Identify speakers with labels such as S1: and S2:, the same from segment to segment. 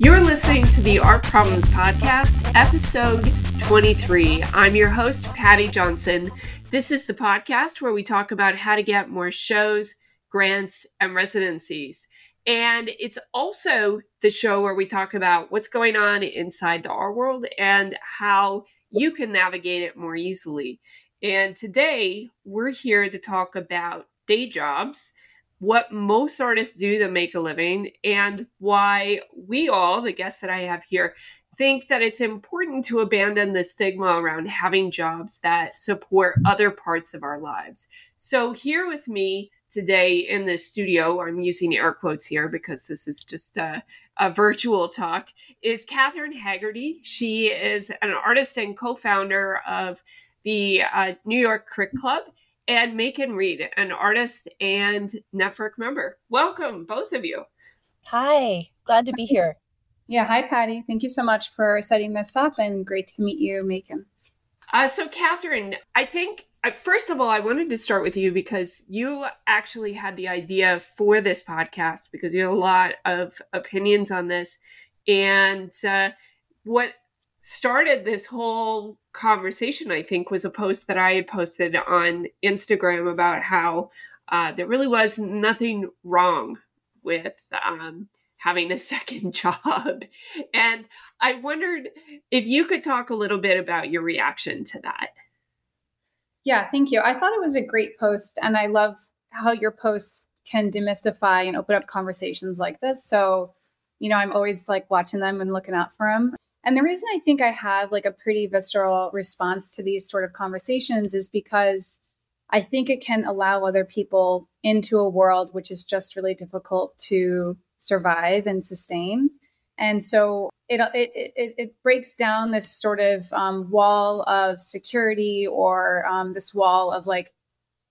S1: You're listening to the Art Problems Podcast, episode 23. I'm your host, Paddy Johnson. This is the podcast where we talk about how to get more shows, grants, and residencies. And it's also the show where we talk about what's going on inside the art world and how you can navigate it more easily. And today we're here to talk about day jobs, what most artists do to make a living, and why we all, the guests that I have here, think that it's important to abandon the stigma around having jobs that support other parts of our lives. So, here with me today in the studio, I'm using air quotes here because this is just a, a virtual talk, is Catherine Haggarty. She is an artist and co founder of the uh, New York Crit Club, and Macon Reed, an artist and Netvvrk member. Welcome, both of you.
S2: Hi, glad to be here.
S3: Yeah, hi, Paddy. Thank you so much for setting this up and great to meet you, Macon.
S1: Uh, so, Catherine, I think first of all, I wanted to start with you because you actually had the idea for this podcast because you have a lot of opinions on this. And uh, what started this whole conversation, I think, was a post that I had posted on Instagram about how uh, there really was nothing wrong with um, having a second job. And I wondered if you could talk a little bit about your reaction to that.
S3: Yeah, thank you. I thought it was a great post, and I love how your posts can demystify and open up conversations like this. So, you know, I'm always like watching them and looking out for them. And the reason I think I have like a pretty visceral response to these sort of conversations is because I think it can allow other people into a world which is just really difficult to survive and sustain. And so it, it, it, it breaks down this sort of um, wall of security or um, this wall of like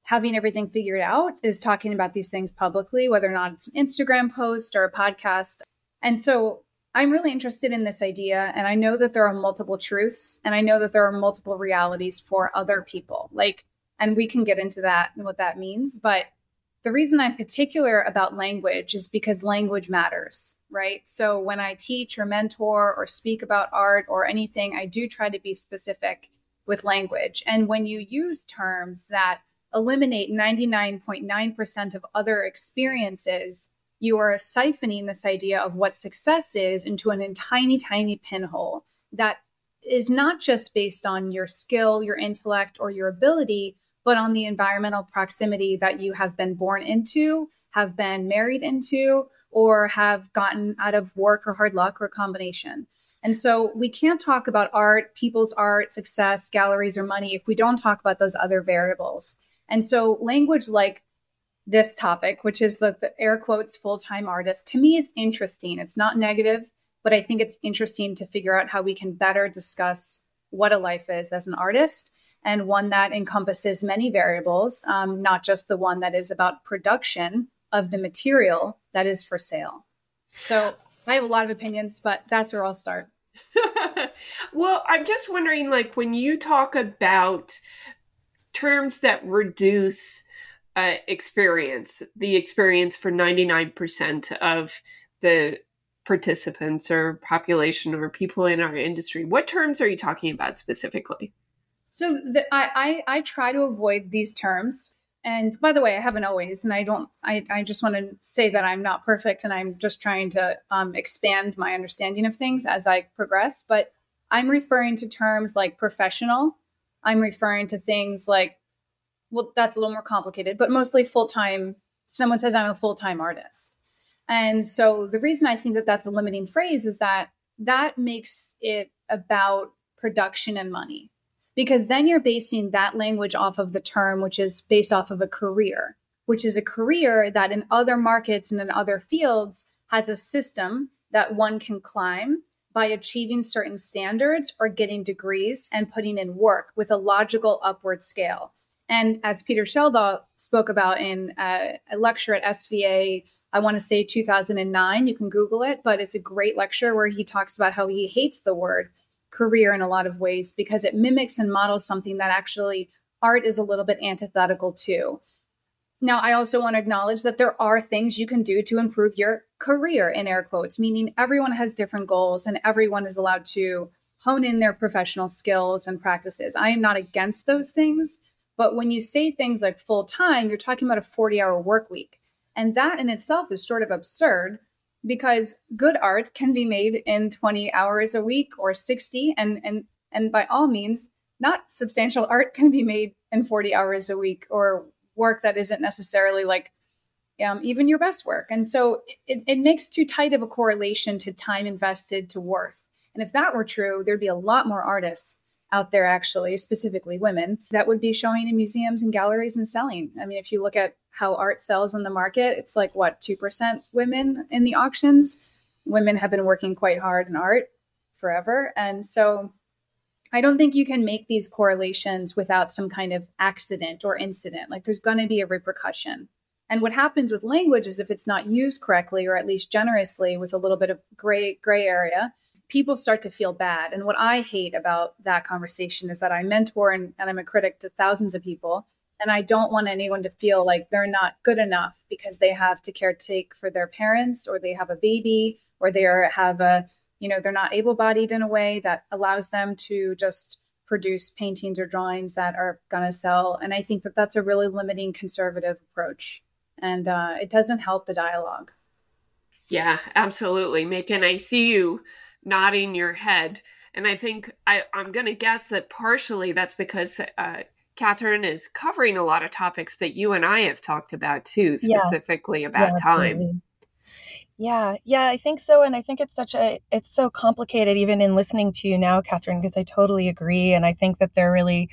S3: having everything figured out is talking about these things publicly, whether or not it's an Instagram post or a podcast. And so I'm really interested in this idea. And I know that there are multiple truths and I know that there are multiple realities for other people. Like, and we can get into that and what that means. But the reason I'm particular about language is because language matters, right? So when I teach or mentor or speak about art or anything, I do try to be specific with language. And when you use terms that eliminate 99.9% of other experiences, you are siphoning this idea of what success is into an tiny, tiny pinhole that is not just based on your skill, your intellect, or your ability, but on the environmental proximity that you have been born into, have been married into, or have gotten out of work or hard luck or combination. And so we can't talk about art, people's art, success, galleries, or money if we don't talk about those other variables. And so language like this topic, which is the, the air quotes full time artist, to me is interesting. It's not negative, but I think it's interesting to figure out how we can better discuss what a life is as an artist and one that encompasses many variables, um, not just the one that is about production of the material that is for sale. So I have a lot of opinions, but that's where I'll start.
S1: well, I'm just wondering like, when you talk about terms that reduce uh, experience, the experience for 99% of the participants or population or people in our industry, what terms are you talking about specifically?
S3: So the, I, I I try to avoid these terms. And by the way, I haven't always, and I don't. I, I just want to say that I'm not perfect, and I'm just trying to um, expand my understanding of things as I progress. But I'm referring to terms like professional. I'm referring to things like, well, that's a little more complicated, but mostly full time. Someone says I'm a full time artist, and so the reason I think that that's a limiting phrase is that that makes it about production and money because then you're basing that language off of the term, which is based off of a career, which is a career that in other markets and in other fields has a system that one can climb by achieving certain standards or getting degrees and putting in work with a logical upward scale. And as Peter Schjeldahl spoke about in a lecture at SVA, I want to say 2009, you can Google it, but it's a great lecture where he talks about how he hates the word career in a lot of ways because it mimics and models something that actually art is a little bit antithetical to. Now, I also want to acknowledge that there are things you can do to improve your career, in air quotes, meaning everyone has different goals and everyone is allowed to hone in their professional skills and practices. I am not against those things. But when you say things like full time, you're talking about a 40 hour work week. And that in itself is sort of absurd because good art can be made in 20 hours a week or 60 and and and by all means not substantial art can be made in 40 hours a week or work that isn't necessarily like um, even your best work. And so it, it makes too tight of a correlation to time invested to worth. And if that were true there'd be a lot more artists out there actually specifically women that would be showing in museums and galleries and selling. I mean if you look at how art sells on the market it's like what 2% women in the auctions? Women have been working quite hard in art forever. And so i don't think you can make these correlations without some kind of accident or incident. Like there's going to be a repercussion. And what happens with language is if it's not used correctly or at least generously with a little bit of gray gray area people start to feel bad. And what I hate about that conversation is that I mentor and, and I'm a critic to thousands of people. And I don't want anyone to feel like they're not good enough because they have to caretake for their parents or they have a baby or they are, have a, you know, they're not able bodied in a way that allows them to just produce paintings or drawings that are going to sell. And I think that that's a really limiting conservative approach. And uh, it doesn't help the dialogue.
S1: Yeah, absolutely. Macon, I see you nodding your head. And I think I, I'm going to guess that partially that's because uh, Catherine is covering a lot of topics that you and I have talked about too, specifically yeah. about yeah, time.
S2: Yeah, yeah, I think so. And I think it's such a, it's so complicated even in listening to you now, Catherine, because I totally agree. And I think that they're really,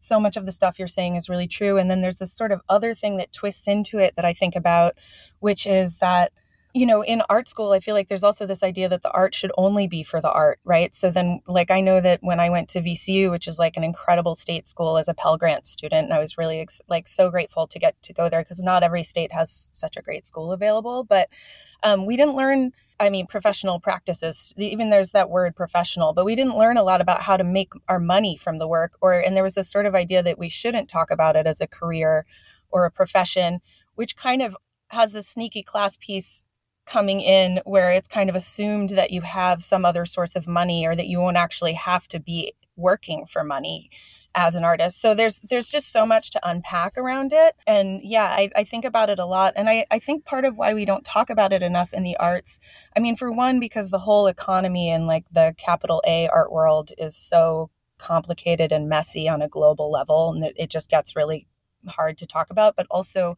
S2: so much of the stuff you're saying is really true. And then there's this sort of other thing that twists into it that I think about, which is that you know, in art school, I feel like there's also this idea that the art should only be for the art, right? So then, like, I know that when I went to VCU, which is like an incredible state school as a Pell Grant student, and I was really like so grateful to get to go there because not every state has such a great school available. But um, we didn't learn, I mean, professional practices. Even there's that word professional, but we didn't learn a lot about how to make our money from the work. Or, and there was this sort of idea that we shouldn't talk about it as a career or a profession, which kind of has this sneaky class piece coming in where it's kind of assumed that you have some other source of money or that you won't actually have to be working for money as an artist. So there's there's just so much to unpack around it. And yeah I, I think about it a lot. And I, I think part of why we don't talk about it enough in the arts i mean for one because the whole economy and like the capital a art world is so complicated and messy on a global level and it, it just gets really hard to talk about. But also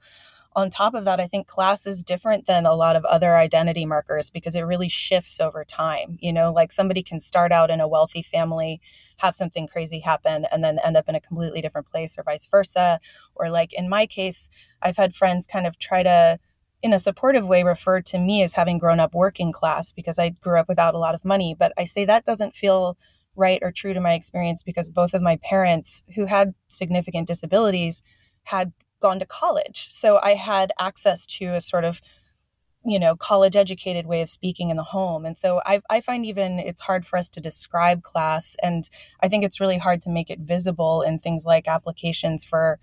S2: on top of that, I think class is different than a lot of other identity markers because it really shifts over time. You know, like somebody can start out in a wealthy family, have something crazy happen, and then end up in a completely different place, or vice versa. Or, like in my case, I've had friends kind of try to, in a supportive way, refer to me as having grown up working class because I grew up without a lot of money. But I say that doesn't feel right or true to my experience because both of my parents, who had significant disabilities, had gone to college. So I had access to a sort of you know college educated way of speaking in the home. And so I, I find even it's hard for us to describe class and i think it's really hard to make it visible in things like applications for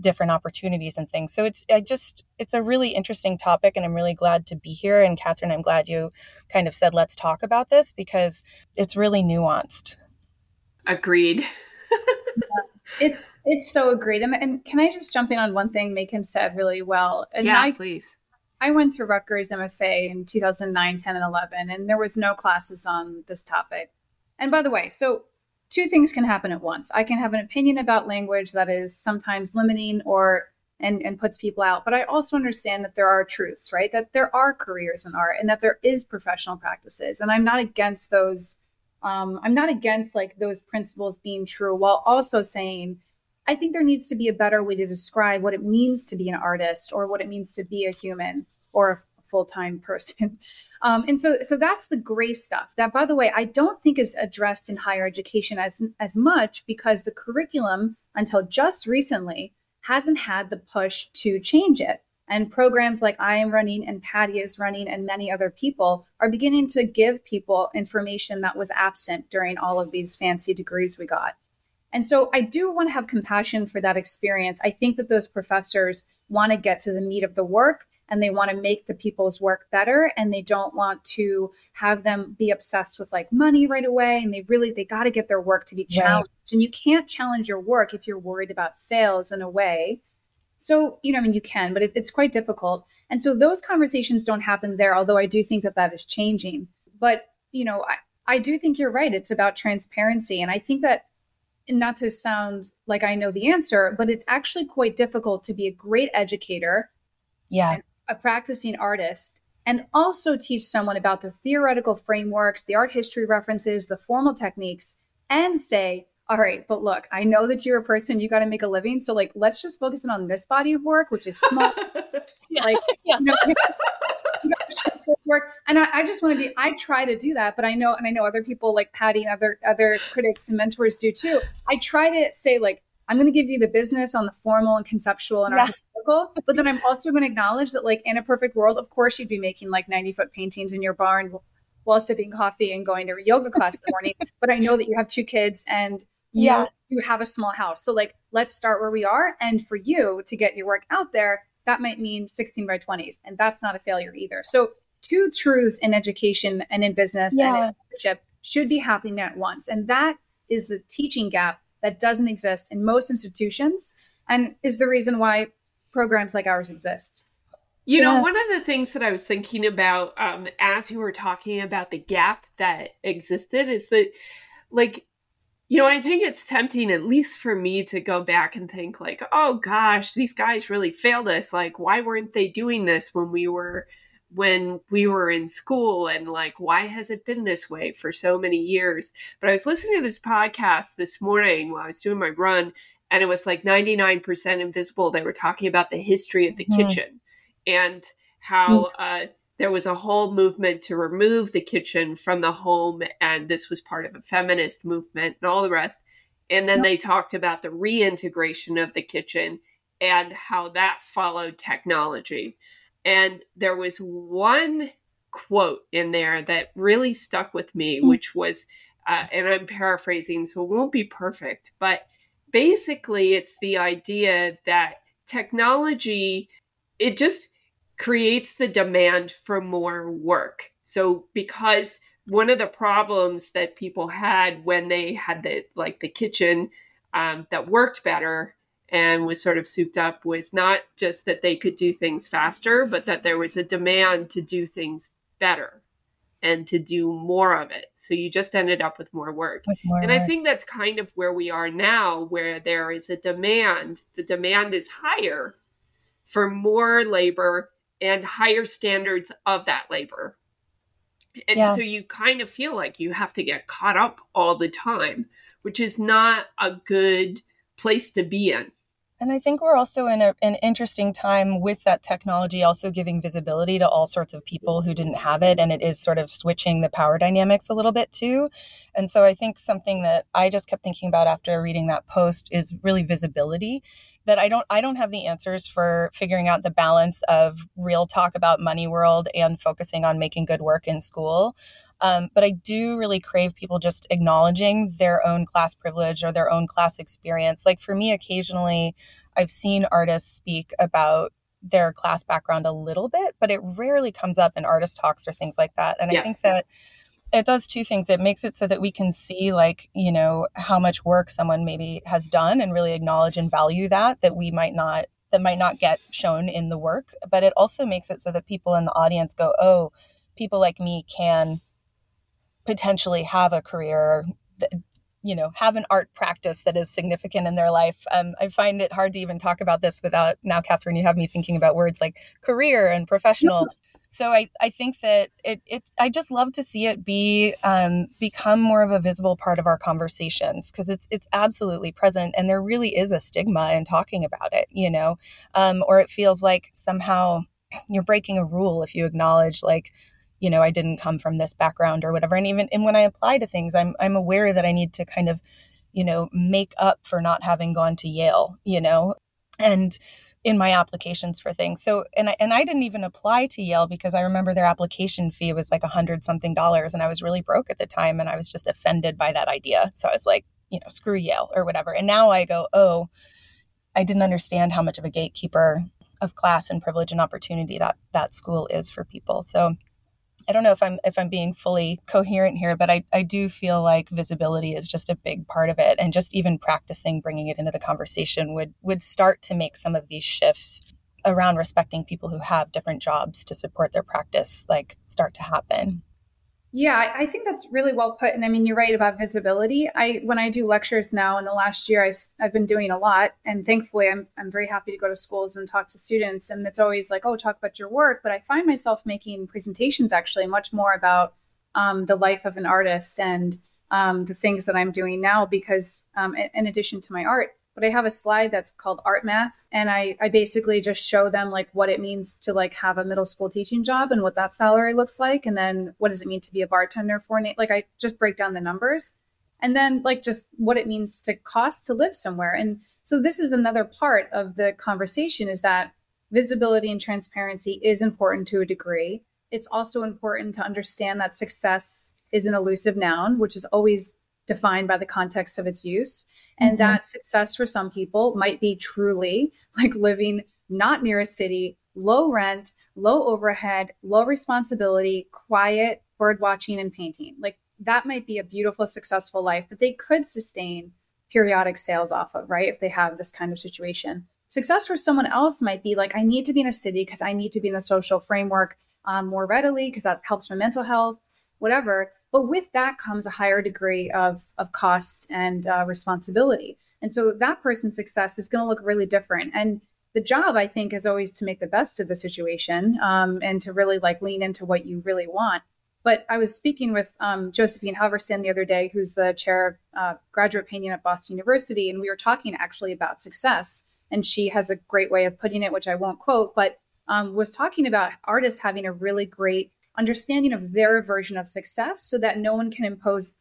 S2: different opportunities and things. So it's i just it's a really interesting topic and i'm really glad to be here. And catherine i'm glad you kind of said let's talk about this because it's really nuanced.
S1: Agreed
S3: it's it's so agreed. And, and, can I just jump in on one thing Macon said really well? And
S1: yeah, I, please.
S3: I went to Rutgers MFA in 2009, 10, and 11, and there was no classes on this topic. And by the way, so two things can happen at once. I can have an opinion about language that is sometimes limiting or and, and puts people out. But I also understand that there are truths, right? That there are careers in art and that there is professional practices. And I'm not against those um, I'm not against like those principles being true while also saying I think there needs to be a better way to describe what it means to be an artist or what it means to be a human or a full-time person. Um, and so so that's the gray stuff that by the way I don't think is addressed in higher education as as much because the curriculum until just recently hasn't had the push to change it. And programs like I am running and Paddy is running and many other people are beginning to give people information that was absent during all of these fancy degrees we got. And so I do want to have compassion for that experience. I think that those professors want to get to the meat of the work and they want to make the people's work better and they don't want to have them be obsessed with like money right away and they really they got to get their work to be challenged right. and you can't challenge your work if you're worried about sales in a way so you know i mean you can but it, it's quite difficult. And so those conversations don't happen there although i do think that that is changing. But you know i, I do think you're right. It's about transparency. And i think that not to sound like i know the answer but it's actually quite difficult to be a great educator
S2: yeah.
S3: a practicing artist and also teach someone about the theoretical frameworks, the art history references, the formal techniques, and say, all right, but look, I know that you're a person, you got to make a living. So, like, let's just focus in on this body of work, which is small. yeah. Like, yeah. You know, work. And I, I just want to be, I try to do that, but I know, and I know other people like Paddy and other, other critics and mentors do too. I try to say, like, I'm going to give you the business on the formal and conceptual and yeah. historical, but then I'm also going to acknowledge that, like, in a perfect world, of course, you'd be making like 90 foot paintings in your barn while sipping coffee and going to yoga class in the morning. but I know that you have two kids and you, yeah. you have a small house. So, like, let's start where we are. And for you to get your work out there, that might mean 16 by 20s. And that's not a failure either. So, two truths in education and in business yeah. and in leadership should be happening at once. And that is the teaching gap that doesn't exist in most institutions and is the reason why programs like ours exist.
S1: You know, one of the things that I was thinking about um, as you were talking about the gap that existed is that, like, you know, I think it's tempting, at least for me, to go back and think, like, oh gosh, these guys really failed us. Like, why weren't they doing this when we were when we were in school and like why has it been this way for so many years but i was listening to this podcast this morning while i was doing my run and it was like 99% invisible they were talking about the history of the mm-hmm. kitchen and how mm-hmm. uh, there was a whole movement to remove the kitchen from the home and this was part of a feminist movement and all the rest. And then they talked about the reintegration of the kitchen and how that followed technology. And there was one quote in there that really stuck with me, mm. which was, uh, and I'm paraphrasing, so it won't be perfect, but basically it's the idea that technology, it just creates the demand for more work. So because one of the problems that people had when they had the like the kitchen um, that worked better and was sort of souped up was not just that they could do things faster, but that there was a demand to do things better and to do more of it. So you just ended up with more work. With more and work. I think that's kind of where we are now, where there is a demand. The demand is higher for more labor and higher standards of that labor. And yeah. so you kind of feel like you have to get caught up all the time, which is not a good place to be in.
S2: And I think we're also in a, an interesting time with that technology also giving visibility to all sorts of people who didn't have it. And it is sort of switching the power dynamics a little bit too. And so I think something that I just kept thinking about after reading that post is really visibility that I don't I don't have the answers for figuring out the balance of real talk about money world and focusing on making good work in school. Um, but I do really crave people just acknowledging their own class privilege or their own class experience. Like for me, occasionally I've seen artists speak about their class background a little bit, but it rarely comes up in artist talks or things like that. And yeah. I think that it does two things. It makes it so that we can see, like, you know, how much work someone maybe has done and really acknowledge and value that, that we might not that might not get shown in the work. But it also makes it so that people in the audience go oh people like me can potentially have a career you know have an art practice that is significant in their life. Um, i find it hard to even talk about this without now catherine you have me thinking about words like career and professional so I, I think that it, it i just love to see it be um, become more of a visible part of our conversations because it's it's absolutely present and there really is a stigma in talking about it you know um, or it feels like somehow you're breaking a rule if you acknowledge like you know, I didn't come from this background or whatever. And even and when I apply to things, I'm I'm aware that I need to kind of, you know, make up for not having gone to Yale, you know. And in my applications for things. So and I and I didn't even apply to Yale because I remember their application fee was like a hundred something dollars and I was really broke at the time and I was just offended by that idea. So I was like, you know, screw Yale or whatever. And now I go, oh, I didn't understand how much of a gatekeeper of class and privilege and opportunity that that school is for people. So I don't know if I'm if I'm being fully coherent here, but I, I do feel like visibility is just a big part of it, and just even practicing bringing it into the conversation would would start to make some of these shifts around respecting people who have different jobs to support their practice like start to happen.
S3: Yeah, I think that's really well put. And I mean, you're right about visibility. I when I do lectures now in the last year, I, I've been doing a lot, and thankfully, I'm I'm very happy to go to schools and talk to students. And it's always like, oh, talk about your work. But I find myself making presentations actually much more about um, the life of an artist and um, the things that I'm doing now because, um, in addition to my art, but I have a slide that's called art math. And I, I basically just show them like what it means to like have a middle school teaching job and what that salary looks like. And then what does it mean to be a bartender for, like I just break down the numbers and then like just what it means to cost to live somewhere. And so this is another part of the conversation is that visibility and transparency is important to a degree. It's also important to understand that success is an elusive noun, which is always defined by the context of its use. And mm-hmm. that success for some people might be truly like living not near a city, low rent, low overhead, low responsibility, quiet, bird watching and painting. Like that might be a beautiful, successful life that they could sustain periodic sales off of, right? If they have this kind of situation. Success for someone else might be like, I need to be in a city because I need to be in a social framework um, more readily because that helps my mental health whatever. But with that comes a higher degree of, of cost and uh, responsibility. And so that person's success is going to look really different. And the job, I think, is always to make the best of the situation um, and to really like lean into what you really want. But I was speaking with um, Josephine Halvorson the other day, who's the chair of uh, graduate painting at Boston University, and we were talking actually about success. And she has a great way of putting it, which I won't quote, but um, was talking about artists having a really great understanding of their version of success so that no one can impose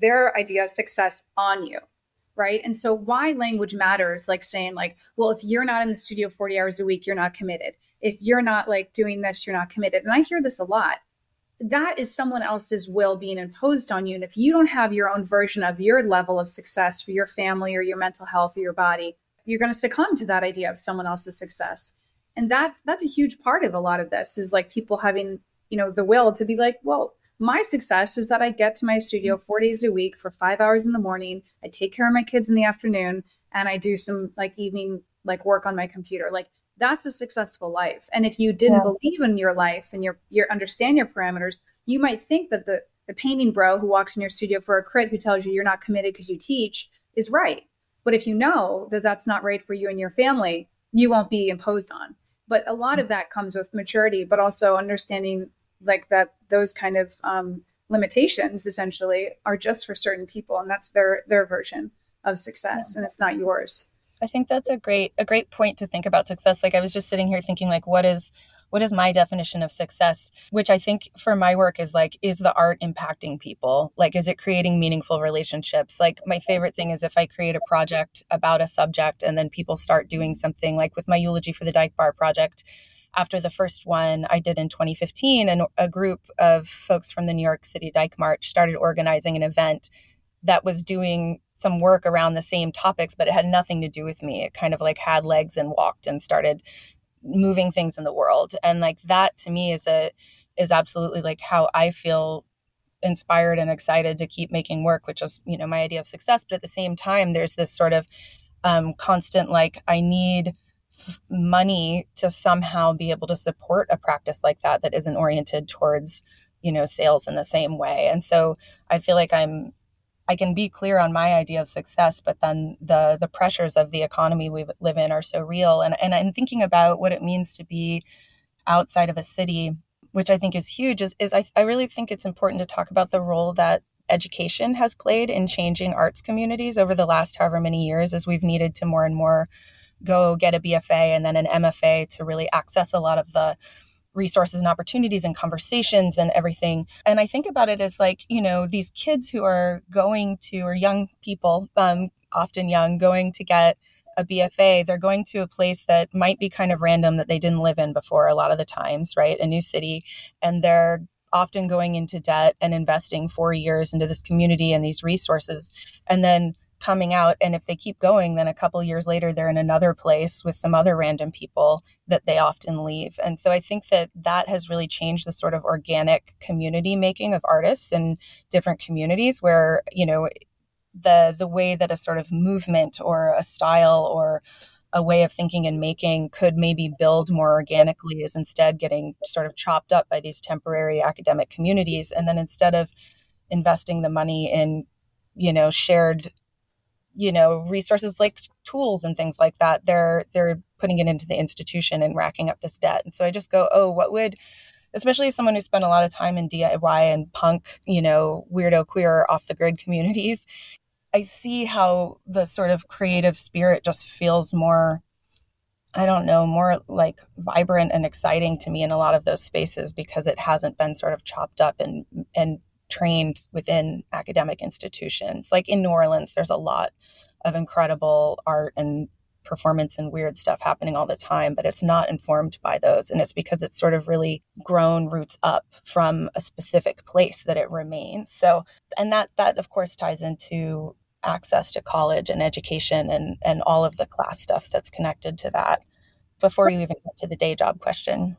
S3: their idea of success on you right? And so why language matters like saying like well if you're not in the studio 40 hours a week you're not committed. If you're not like doing this you're not committed. And i hear this a lot. That is someone else's will being imposed on you. And if you don't have your own version of your level of success for your family or your mental health or your body you're going to succumb to that idea of someone else's success. And that's that's a huge part of a lot of this is like people having you know, the will to be like, well, my success is that I get to my studio mm-hmm. four days a week for five hours in the morning. I take care of my kids in the afternoon and I do some like evening like work on my computer. Like that's a successful life. And if you didn't yeah. believe in your life and your your understand your parameters, you might think that the the painting bro who walks in your studio for a crit who tells you you're not committed because you teach is right. But if you know that that's not right for you and your family, you won't be imposed on. But a lot mm. of that comes with maturity, but also understanding like that those kind of um, limitations essentially are just for certain people and that's their their version of success yeah. and it's not yours.
S2: I think that's a great a great point to think about success. Like i was just sitting here thinking like what is what is my definition of success? Which i think for my work is like is the art impacting people? Like is it creating meaningful relationships? Like my favorite thing is if i create a project about a subject and then people start doing something like with my eulogy for the dyke bar project after the first one I did in 2015, and a group of folks from the New York City Dyke March started organizing an event that was doing some work around the same topics, but it had nothing to do with me. It kind of like had legs and walked and started moving things in the world. And like that to me is a is absolutely like how I feel inspired and excited to keep making work, which is, you know, my idea of success. But at the same time, there's this sort of um, constant like I need money to somehow be able to support a practice like that that isn't oriented towards you know sales in the same way. And so i feel like i'm i can be clear on my idea of success but then the the pressures of the economy we live in are so real. And and i'm thinking about what it means to be outside of a city which i think is huge is, is I, I really think it's important to talk about the role that education has played in changing arts communities over the last however many years as we've needed to more and more go get a BFA and then an MFA to really access a lot of the resources and opportunities and conversations and everything. And I think about it as like, you know, these kids who are going to, or young people, um, often young, going to get a BFA, they're going to a place that might be kind of random that they didn't live in before a lot of the times, right? A new city. And they're often going into debt and investing four years into this community and these resources. And then coming out and if they keep going then a couple years later they're in another place with some other random people that they often leave. And so i think that that has really changed the sort of organic community making of artists in different communities where you know the the way that a sort of movement or a style or a way of thinking and making could maybe build more organically is instead getting sort of chopped up by these temporary academic communities. And then instead of investing the money in you know shared you know resources like tools and things like that they're they're putting it into the institution and racking up this debt. And so i just go oh what would especially someone who spent a lot of time in diy and punk you know weirdo queer off the grid communities i see how the sort of creative spirit just feels more I don't know, more like vibrant and exciting to me in a lot of those spaces because it hasn't been sort of chopped up and and trained within academic institutions. Like in New Orleans, there's a lot of incredible art and performance and weird stuff happening all the time, but it's not informed by those. And it's because it's sort of really grown roots up from a specific place that it remains. So, and that, that of course ties into access to college and education and, and all of the class stuff that's connected to that before you even get to the day job question.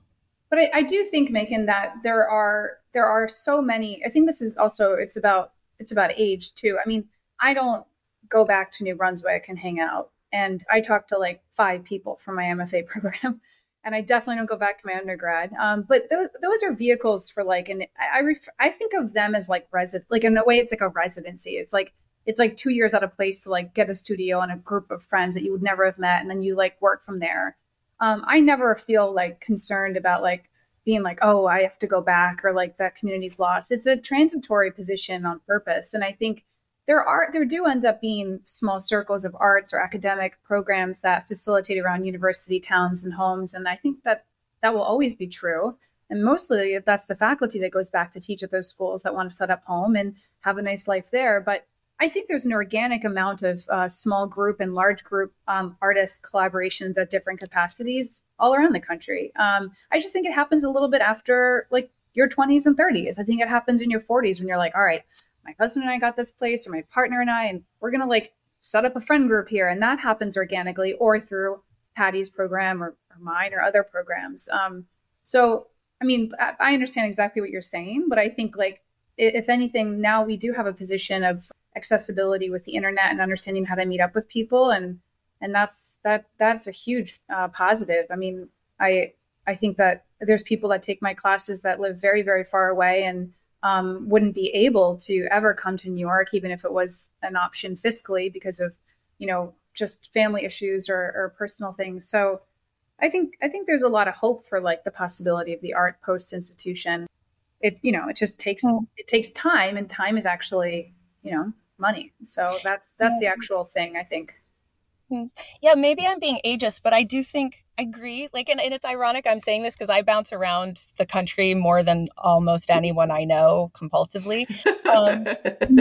S3: But I, I do think, Macon, that there are there are so many. I think this is also it's about it's about age too. I mean, I don't go back to New Brunswick and hang out, and I talk to like five people from my MFA program, and I definitely don't go back to my undergrad. Um, but th- those are vehicles for like, and I ref- I think of them as like resident, like in a way, it's like a residency. It's like it's like two years at a place to like get a studio and a group of friends that you would never have met, and then you like work from there um, I never feel like concerned about like being like, oh, I have to go back or like that community's lost. It's a transitory position on purpose. And I think there are there do end up being small circles of arts or academic programs that facilitate around university towns and homes. And I think that that will always be true. And mostly that's the faculty that goes back to teach at those schools that want to set up home and have a nice life there. But I think there's an organic amount of uh, small group and large group um, artist collaborations at different capacities all around the country. Um, I just think it happens a little bit after like your 20s and 30s. I think it happens in your 40s when you're like, all right, my husband and I got this place, or my partner and I, and we're gonna like set up a friend group here, and that happens organically or through Paddy's program or, or mine or other programs. Um, so, I mean, I, I understand exactly what you're saying, but I think like if anything, now we do have a position of accessibility with the internet and understanding how to meet up with people. And and that's that that's a huge uh, positive. I mean i i think that there's people that take my classes that live very very far away and um, wouldn't be able to ever come to new york even if it was an option fiscally because of you know just family issues or, or personal things. So i think i think there's a lot of hope for like the possibility of the art post institution it you know it just takes mm. it takes time and time is actually you know money. So that's that's the actual thing i think.
S2: Yeah. Maybe i'm being ageist but i do think I agree. Like and, and it's ironic i'm saying this because i bounce around the country more than almost anyone i know compulsively. Um,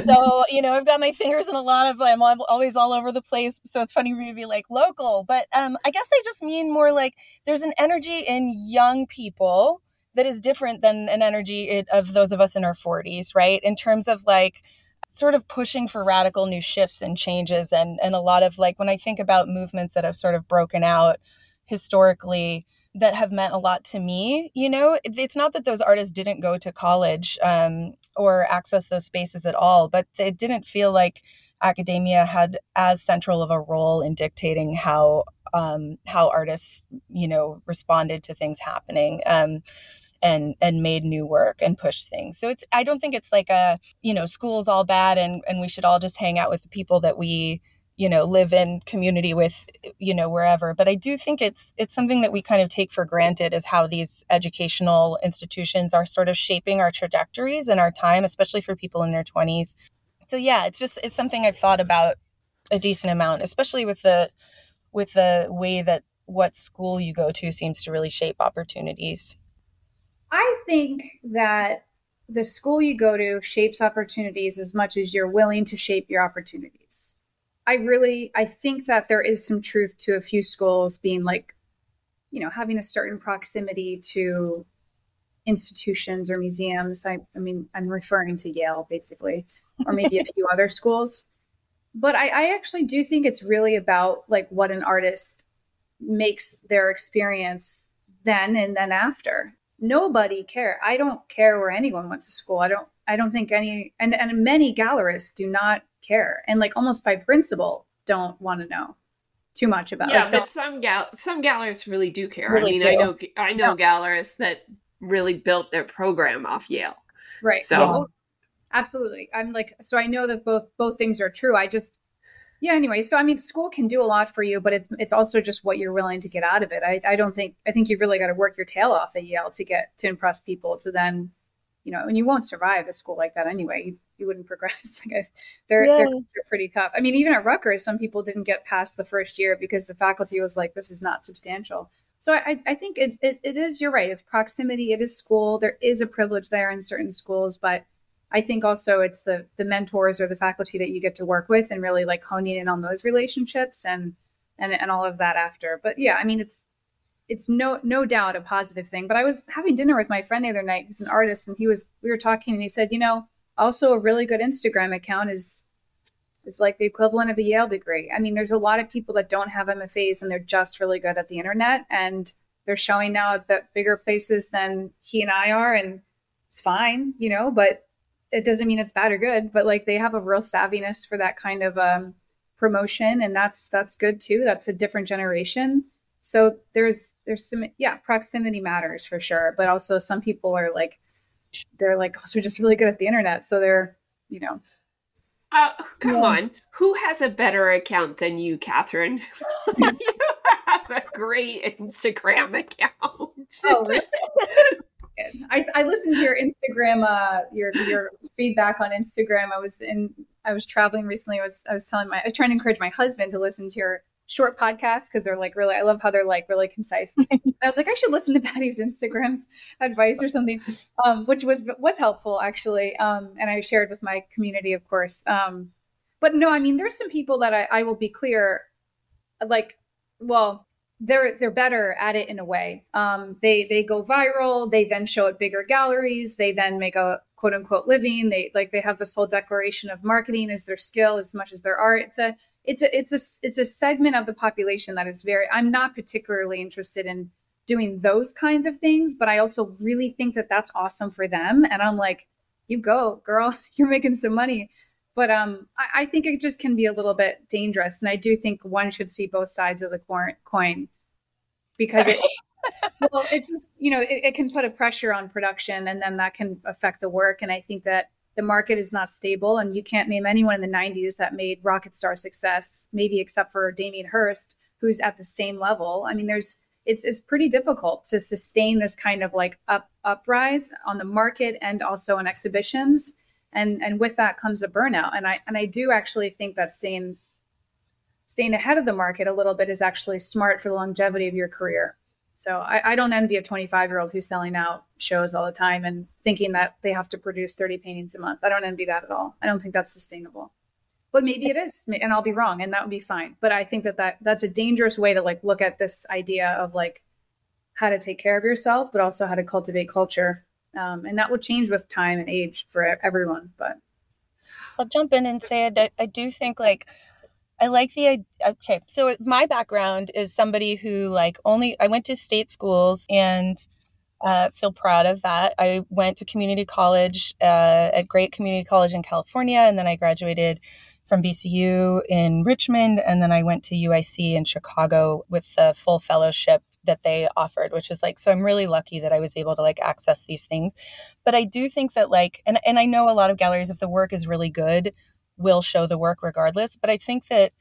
S2: so you know i've got my fingers in a lot of i'm always all over the place so it's funny for me to be like local. But um, i guess i just mean more like there's an energy in young people that is different than an energy of those of us in our 40s right? In terms of like sort of pushing for radical new shifts and changes. And and a lot of like when I think about movements that have sort of broken out historically that have meant a lot to me you know it's not that those artists didn't go to college um, or access those spaces at all but it didn't feel like academia had as central of a role in dictating how um, how artists you know responded to things happening. Um, and and made new work and pushed things. So it's i don't think it's like a you know school's all bad and and we should all just hang out with the people that we you know live in community with you know wherever. But i do think it's it's something that we kind of take for granted is how these educational institutions are sort of shaping our trajectories and our time especially for people in their 20s so yeah it's just it's something i've thought about a decent amount especially with the with the way that what school you go to seems to really shape opportunities
S3: I think that the school you go to shapes opportunities as much as you're willing to shape your opportunities. I really I think that there is some truth to a few schools being like, you know, having a certain proximity to institutions or museums. I, I mean, I'm referring to Yale basically, or maybe a few other schools. But I, I actually do think it's really about like what an artist makes their experience then and then after. Nobody care. I don't care where anyone went to school. I don't I don't think any and and many gallerists do not care. And like almost by principle don't want to know too much about
S1: yeah
S3: like,
S1: but some gal some gallerists really do care.
S2: Really
S1: i mean
S2: do.
S1: i know i know gallerists that really built their program off yale.
S3: Right.
S1: So-
S3: Oh, absolutely. I'm like so i know that both both things are true. I just yeah anyway so i mean school can do a lot for you but it's it's also just what you're willing to get out of it. I, I don't think i think you really got to work your tail off at yale to get to impress people to then you know and you won't survive a school like that anyway. You, you wouldn't progress like I, they're,
S2: Yeah.
S3: they're they're pretty tough. I mean even at rutgers some people didn't get past the first year because the faculty was like this is not substantial. So i, I think it, it, it is you're right it's proximity it is school there is a privilege there in certain schools but I think also it's the the mentors or the faculty that you get to work with and really like honing in on those relationships and and and all of that after. But yeah, I mean it's it's no no doubt a positive thing. But I was having dinner with my friend the other night who's an artist and he was we were talking and he said, you know, also a really good Instagram account is is like the equivalent of a Yale degree. I mean, there's a lot of people that don't have MFAs and they're just really good at the internet and they're showing now at bigger places than he and I are and it's fine, you know, but it doesn't mean it's bad or good, but like they have a real savviness for that kind of um, promotion, and that's that's good too. That's a different generation. So there's there's some yeah proximity matters for sure, but also some people are like they're like also just really good at the internet, so they're you know
S1: uh, come
S2: Yeah.
S1: on who has a better account than you catherine you have a great instagram account
S3: oh really? I, I listened to your Instagram, uh, your your feedback on Instagram. I was in, I was traveling recently. I was I was telling my, I was trying to encourage my husband to listen to your short podcast because they're like really, I love how they're like really concise. I was like, I should listen to Paddy's Instagram advice or something, um, which was was helpful actually. Um, and I shared with my community, of course. Um, but no, I mean, there's some people that I, I will be clear, like, well, they're they're better at it in a way. Um, they they go viral. They then show at bigger galleries. They then make a quote unquote living. They like they have this whole declaration of marketing as their skill as much as their art. It's a it's a it's a it's a segment of the population that is very. I'm not particularly interested in doing those kinds of things, but I also really think that that's awesome for them. And I'm like, you go, girl. You're making some money. But um, I, I think it just can be a little bit dangerous, and I do think one should see both sides of the coin- because it, well, it's just you know it, it can put a pressure on production, and then that can affect the work. And I think that the market is not stable, and you can't name anyone in the '90s that made rocket star success, maybe except for Damien Hirst, who's at the same level. I mean, there's it's it's pretty difficult to sustain this kind of like up uprise on the market and also in exhibitions and and with that comes a burnout. And i and i do actually think that staying staying ahead of the market a little bit is actually smart for the longevity of your career. So i, I don't envy a 25 year old who's selling out shows all the time and thinking that they have to produce 30 paintings a month. I don't envy that at all. I don't think that's sustainable. But maybe it is and i'll be wrong and that would be fine. But i think that, that that's a dangerous way to like look at this idea of like how to take care of yourself but also how to cultivate culture um, and that will change with time and age for everyone but
S2: I'll jump in and say that I do think like I like the okay. So my background is somebody who like only I went to state schools and uh, feel proud of that. I went to community college uh, at Great Community College in California, and then I graduated from VCU in Richmond, and then I went to UIC in Chicago with the full fellowship that they offered, which is like so. I'm really lucky that I was able to like access these things. But I do think that like, and and I know a lot of galleries, if the work is really good, will show the work regardless. But I think that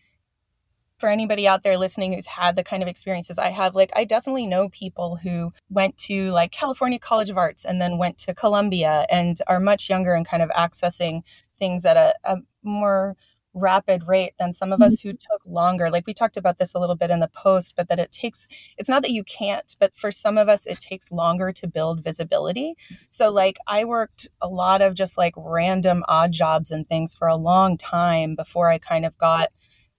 S2: for anybody out there listening who's had the kind of experiences I have, like I definitely know people who went to like California College of Arts and then went to Columbia and are much younger and kind of accessing things at a, a more rapid rate than some of mm-hmm. us who took longer. Like we talked about this a little bit in the post, but that it takes, it's not that you can't, but for some of us, it takes longer to build visibility. So, like, I worked a lot of just like random odd jobs and things for a long time before I kind of got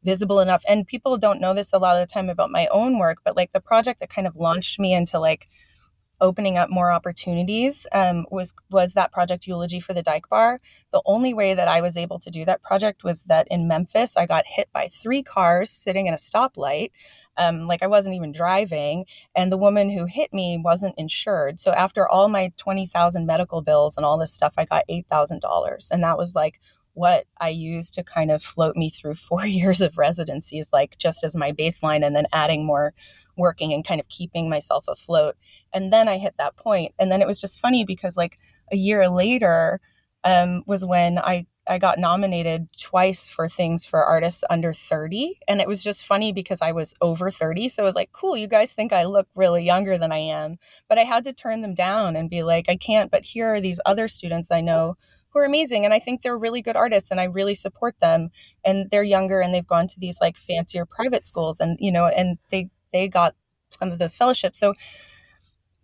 S2: visible enough and people don't know this a lot of the time about my own work but like the project that kind of launched me into like opening up more opportunities um, was was that project eulogy for the Dyke Bar. The only way that I was able to do that project was that in Memphis I got hit by three cars sitting in a stoplight. Um, like I wasn't even driving, and the woman who hit me wasn't insured. So after all my twenty thousand medical bills and all this stuff, I got eight thousand dollars, and that was like what I used to kind of float me through four years of residencies, like just as my baseline, and then adding more working and kind of keeping myself afloat. And then I hit that point. And then it was just funny because, like, a year later um, was when I, I got nominated twice for things for artists under 30. And it was just funny because I was over 30. So it was like, cool, you guys think I look really younger than I am. But I had to turn them down and be like, I can't, but here are these other students I know who are amazing and i think they're really good artists and i really support them and they're younger and they've gone to these like fancier private schools and you know and they they got some of those fellowships. So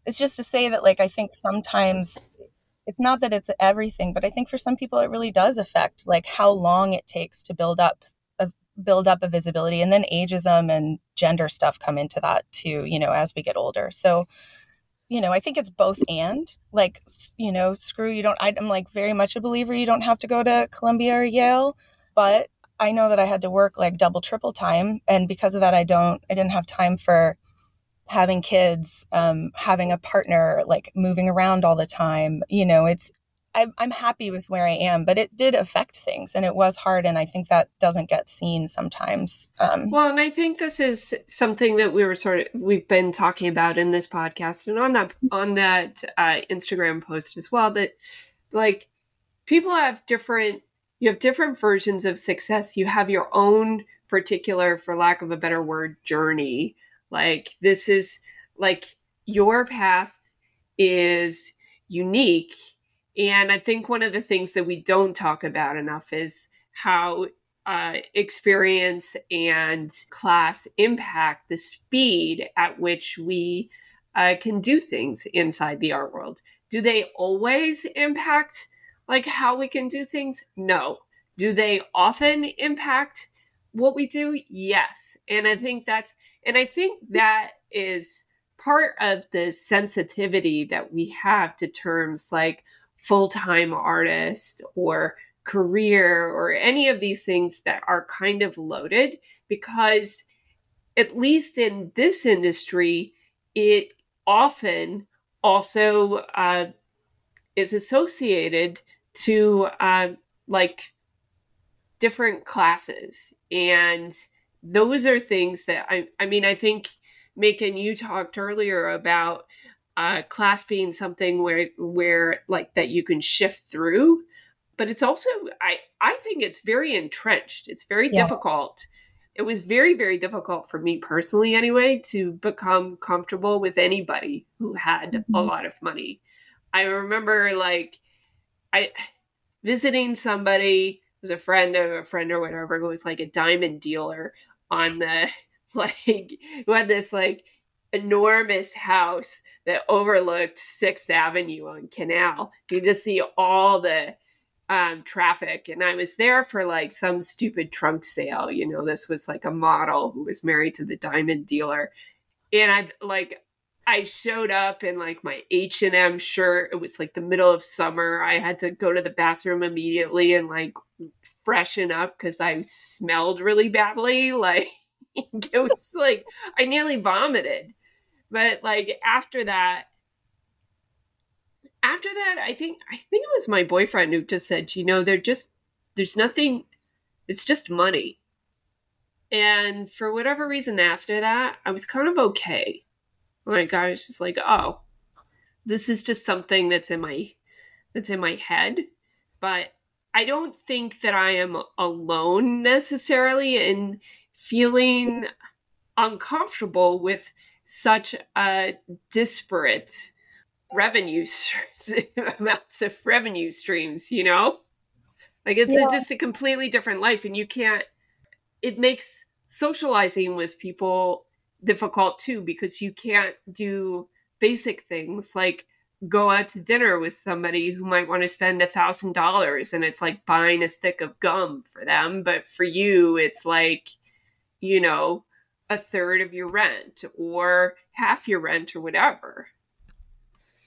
S2: it's just to say that like i think sometimes it's not that it's everything but i think for some people it really does affect like how long it takes to build up a build up a visibility and then ageism and gender stuff come into that too you know as we get older. So you know, I think it's both and like, you know, screw you don't, I'm like very much a believer you don't have to go to Columbia or Yale, but I know that I had to work like double, triple time. And because of that, I don't, I didn't have time for having kids, um, having a partner, like moving around all the time. You know, it's, I'm, I'm happy with where I am, but it did affect things and it was hard. And I think that doesn't get seen sometimes.
S1: Um, well, and I think this is something that we were sort of, we've been talking about in this podcast and on that, on that uh, Instagram post as well, that like people have different, you have different versions of success. You have your own particular, for lack of a better word, journey. Like this is like your path is unique and I think one of the things that we don't talk about enough is how uh, experience and class impact the speed at which we uh, can do things inside the art world. Do they always impact like how we can do things? No. Do they often impact what we do? Yes. And I think that's and I think that is part of the sensitivity that we have to terms like full time artist or career or any of these things that are kind of loaded because, at least in this industry, it often also uh, is associated to uh, like different classes. And those are things that I, I mean, I think, Macon, you talked earlier about uh, class being something where where like that you can shift through but it's also i i think it's very entrenched it's very yeah. difficult it was very very difficult for me personally anyway to become comfortable with anybody who had mm-hmm. a lot of money i remember like i visiting somebody was a friend of a friend or whatever who was like a diamond dealer on the like who had this like enormous house that overlooked Sixth Avenue on Canal. You just see all the um, traffic. And I was there for like some stupid trunk sale. You know, this was like a model who was married to the diamond dealer. And I like, I showed up in like my H&M shirt. It was like the middle of summer. I had to go to the bathroom immediately and like freshen up because I smelled really badly. Like it was like I nearly vomited. But like after that, after that, I think I think it was my boyfriend who just said, you know, they're just there's nothing. It's just money. And for whatever reason, after that, I was kind of okay. Like I was just like, oh, this is just something that's in my that's in my head. But I don't think that I am alone necessarily in feeling uncomfortable with such a disparate revenue amounts of revenue streams you know like it's yeah. a, just a completely different life and you can't it makes socializing with people difficult too because you can't do basic things like go out to dinner with somebody who might want to spend a thousand dollars and it's like buying a stick of gum for them but for you it's like you know, a third of your rent or half your rent or whatever.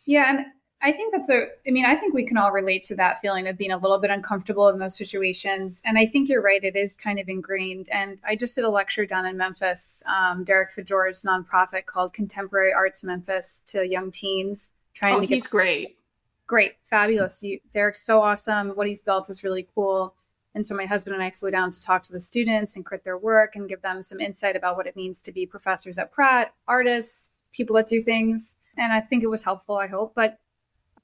S3: Yeah, and I think that's a, I mean, I think we can all relate to that feeling of being a little bit uncomfortable in those situations. And I think you're right, it is kind of ingrained. And I just did a lecture down in Memphis, um, Derek Fordjour's nonprofit called Contemporary Arts Memphis to young teens.
S1: Trying oh, to get he's great.
S3: Great, fabulous. You, Derek's so awesome. What he's built is really cool. And so my husband and I flew down to talk to the students and crit their work and give them some insight about what it means to be professors at Pratt, artists, people that do things. And I think it was helpful, I hope. But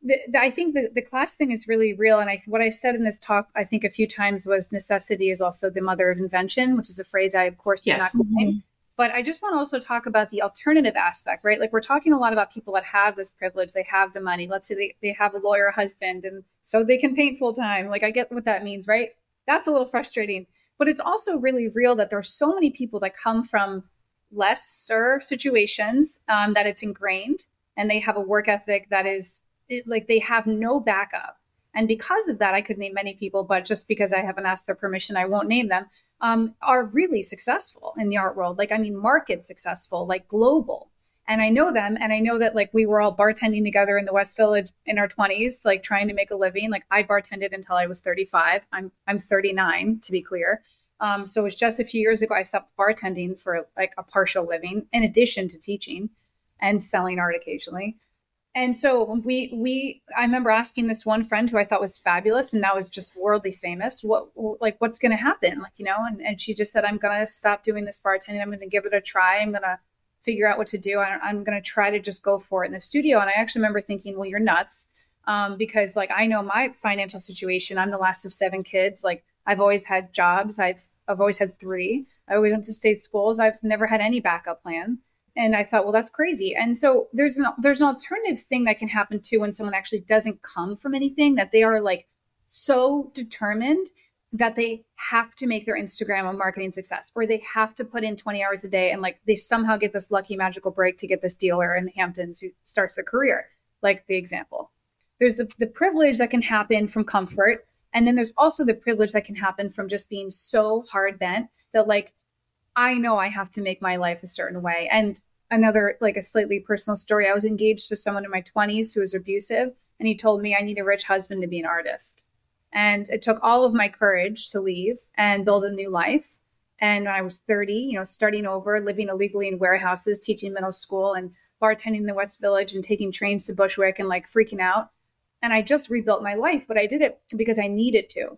S3: the, the, I think the, the class thing is really real. And I, what I said in this talk, I think a few times was necessity is also the mother of invention, which is a phrase I, of course, do yes. not coin. Mm-hmm. But I just want to also talk about the alternative aspect, right? Like we're talking a lot about people that have this privilege, they have the money. Let's say they, they have a lawyer husband and so they can paint full time. Like I get what that means, right? That's a little frustrating. But it's also really real that there's so many people that come from lesser situations um, that it's ingrained and they have a work ethic that is it, like they have no backup. And because of that, I could name many people, but just because I haven't asked their permission, I won't name them, um, are really successful in the art world. Like, I mean, market successful, like global. And I know them. And I know that, like, we were all bartending together in the West Village in our 20s, like trying to make a living. Like, I bartended until I was 35. I'm, I'm 39, to be clear. Um, so it was just a few years ago I stopped bartending for like a partial living in addition to teaching and selling art occasionally and so we we i remember asking this one friend who i thought was fabulous and now is just worldly famous what like what's going to happen like you know and, and she just said i'm going to stop doing this bartending i'm going to give it a try i'm going to figure out what to do. I, i'm going to try to just go for it in the studio. And i actually remember thinking well you're nuts. Um, because like i know my financial situation. I'm the last of seven kids. Like i've always had jobs. I've i've always had three. I always went to state schools. I've never had any backup plan. And I thought, well, that's crazy. And so there's an there's an alternative thing that can happen too when someone actually doesn't come from anything that they are like so determined that they have to make their Instagram a marketing success, or they have to put in 20 hours a day and like they somehow get this lucky magical break to get this dealer in the Hamptons who starts their career, like the example. There's the, the privilege that can happen from comfort. And then there's also the privilege that can happen from just being so hard bent that like I know I have to make my life a certain way. And another, like a slightly personal story, I was engaged to someone in my 20s who was abusive, and he told me I need a rich husband to be an artist. And it took all of my courage to leave and build a new life. And when I was 30, you know, starting over, living illegally in warehouses, teaching middle school and bartending in the West Village and taking trains to Bushwick and like freaking out. And I just rebuilt my life, but I did it because I needed to.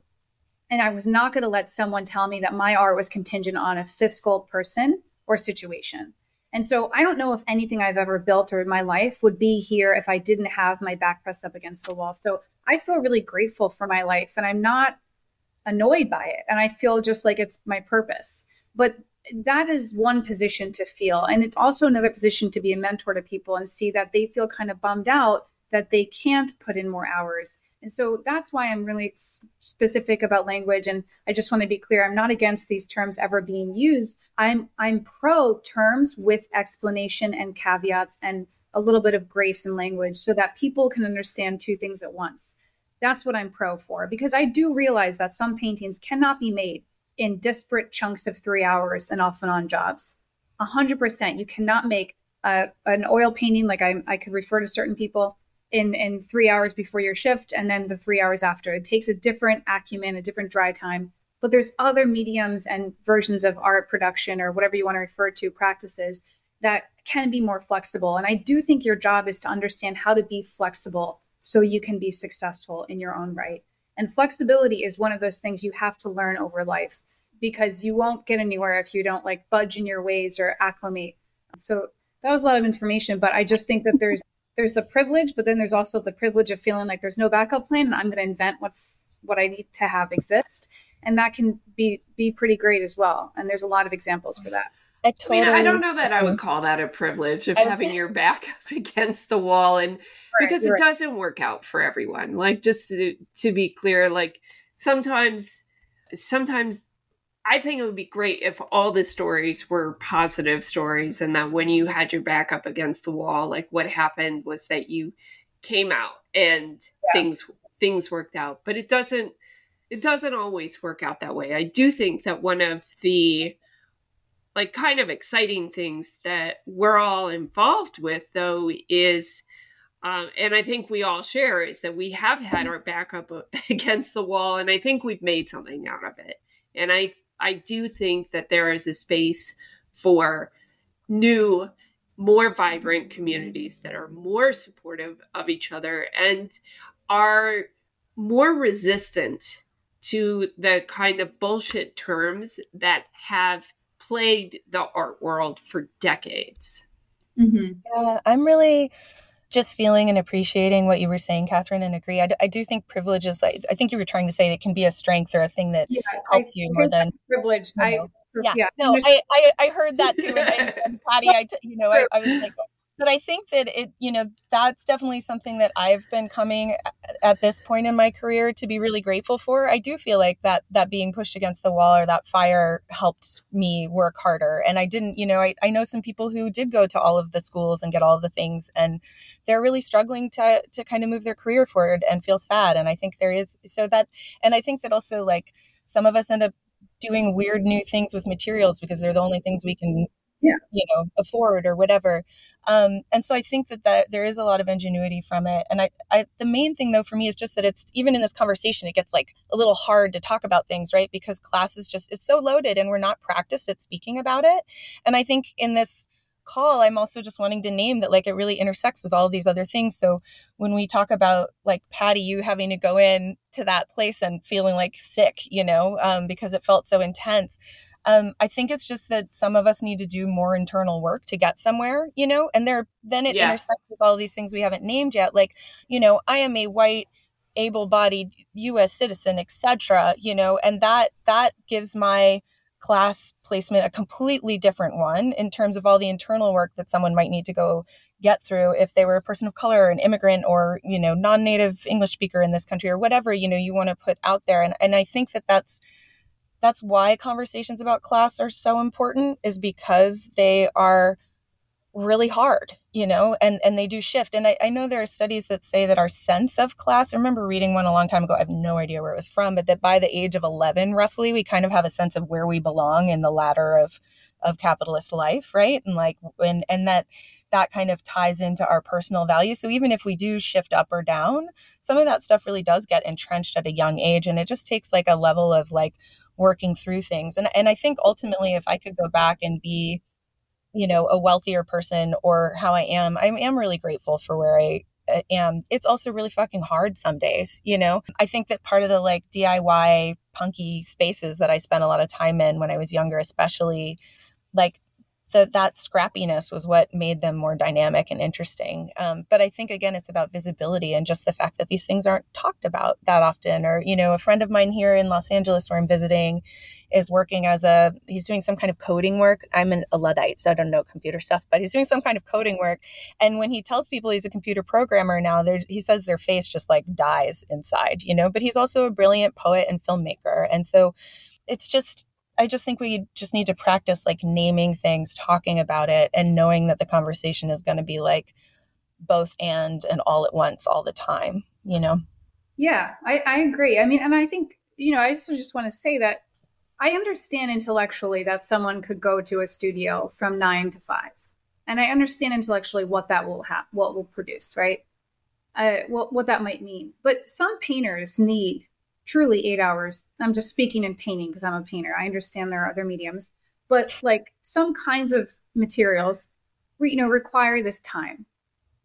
S3: And I was not going to let someone tell me that my art was contingent on a fiscal person or situation. And so I don't know if anything I've ever built or in my life would be here if I didn't have my back pressed up against the wall. So I feel really grateful for my life and I'm not annoyed by it. And I feel just like it's my purpose. But that is one position to feel. And it's also another position to be a mentor to people and see that they feel kind of bummed out that they can't put in more hours and so that's why I'm really specific about language. And I just want to be clear: I'm not against these terms ever being used. I'm I'm pro terms with explanation and caveats and a little bit of grace in language, so that people can understand two things at once. That's what I'm pro for because I do realize that some paintings cannot be made in disparate chunks of three hours and off and on jobs. A hundred percent, you cannot make an oil painting like I, I could refer to certain people in in three hours before your shift and then the three hours after. It takes a different acumen a different dry time but there's other mediums and versions of art production or whatever you want to refer to practices that can be more flexible. And i do think your job is to understand how to be flexible so you can be successful in your own right. And flexibility is one of those things you have to learn over life because you won't get anywhere if you don't like budge in your ways or acclimate. So that was a lot of information but i just think that there's there's the privilege, but then there's also the privilege of feeling like there's no backup plan and I'm going to invent what's what I need to have exist. And that can be be pretty great as well. And there's a lot of examples for that.
S1: I, totally, I mean, I don't know that I would call that a privilege of having your back up against the wall, and right, because it right. doesn't work out for everyone. Like just to to be clear, like sometimes sometimes I think it would be great if all the stories were positive stories and that when you had your back up against the wall, like what happened was that you came out and yeah. things things worked out. But it doesn't it doesn't always work out that way. I do think that one of the like kind of exciting things that we're all involved with though is um, and I think we all share is that we have had our back up against the wall, and I think we've made something out of it. And I I do think that there is a space for new, more vibrant communities that are more supportive of each other and are more resistant to the kind of bullshit terms that have plagued the art world for decades.
S2: Mm-hmm. Yeah, I'm really just feeling and appreciating what you were saying, Catherine, and agree. I, I do think privilege is like, I think you were trying to say it can be a strength or a thing that yeah, helps I, you more than
S3: privilege.
S2: You know. I, yeah, yeah, no, I, I, I heard that too. And, Paddy, I, you know, I, I was like, but I think that it, you know, that's definitely something that I've been coming at this point in my career to be really grateful for. I do feel like that that being pushed against the wall or that fire helped me work harder. And I didn't, you know, I, I know some people who did go to all of the schools and get all of the things and they're really struggling to to kind of move their career forward and feel sad. And I think there is so that and I think that also like some of us end up doing weird new things with materials because they're the only things we can yeah. you know afford or whatever. Um, and so i think that, that there is a lot of ingenuity from it. And I, I the main thing though for me is just that it's even in this conversation it gets like a little hard to talk about things right? Because class is just it's so loaded and we're not practiced at speaking about it. And i think in this call i'm also just wanting to name that like it really intersects with all these other things. So when we talk about like paddy you having to go in to that place and feeling like sick you know um, because it felt so intense um, I think it's just that some of us need to do more internal work to get somewhere, you know, and there then it yeah. intersects with all these things we haven't named yet. Like, you know, I am a white, able-bodied U.S. citizen, etc. You know, and that that gives my class placement a completely different one in terms of all the internal work that someone might need to go get through if they were a person of color or an immigrant or you know non-native english speaker in this country or whatever you know you want to put out there and, and i think that that's that's why conversations about class are so important is because they are really hard you know and and they do shift. And I, I know there are studies that say that our sense of class i remember reading one a long time ago i have no idea where it was from but that by the age of 11 roughly we kind of have a sense of where we belong in the ladder of of capitalist life right? And like and and that that kind of ties into our personal value so even if we do shift up or down some of that stuff really does get entrenched at a young age and it just takes like a level of like working through things. And and I think ultimately if I could go back and be you know a wealthier person or how I am, I am really grateful for where I uh, am. It's also really fucking hard some days, you know. I think that part of the like DIY punky spaces that I spent a lot of time in when I was younger especially like that that scrappiness was what made them more dynamic and interesting. Um, but I think again, it's about visibility and just the fact that these things aren't talked about that often. Or you know, a friend of mine here in Los Angeles, where I'm visiting, is working as a he's doing some kind of coding work. I'm an a luddite, so I don't know computer stuff, but he's doing some kind of coding work. And when he tells people he's a computer programmer now, he says their face just like dies inside, you know. But he's also a brilliant poet and filmmaker, and so it's just I just think we just need to practice like naming things, talking about it, and knowing that the conversation is going to be like both and and all at once all the time, you know?
S3: Yeah, I, I agree. I mean, and I think, you know, I also just want to say that I understand intellectually that someone could go to a studio from nine to five. And I understand intellectually what that will have, what will produce, right? Uh, what, what that might mean. But some painters need truly eight hours. I'm just speaking in painting because I'm a painter. I understand there are other mediums, but like some kinds of materials, you know, require this time.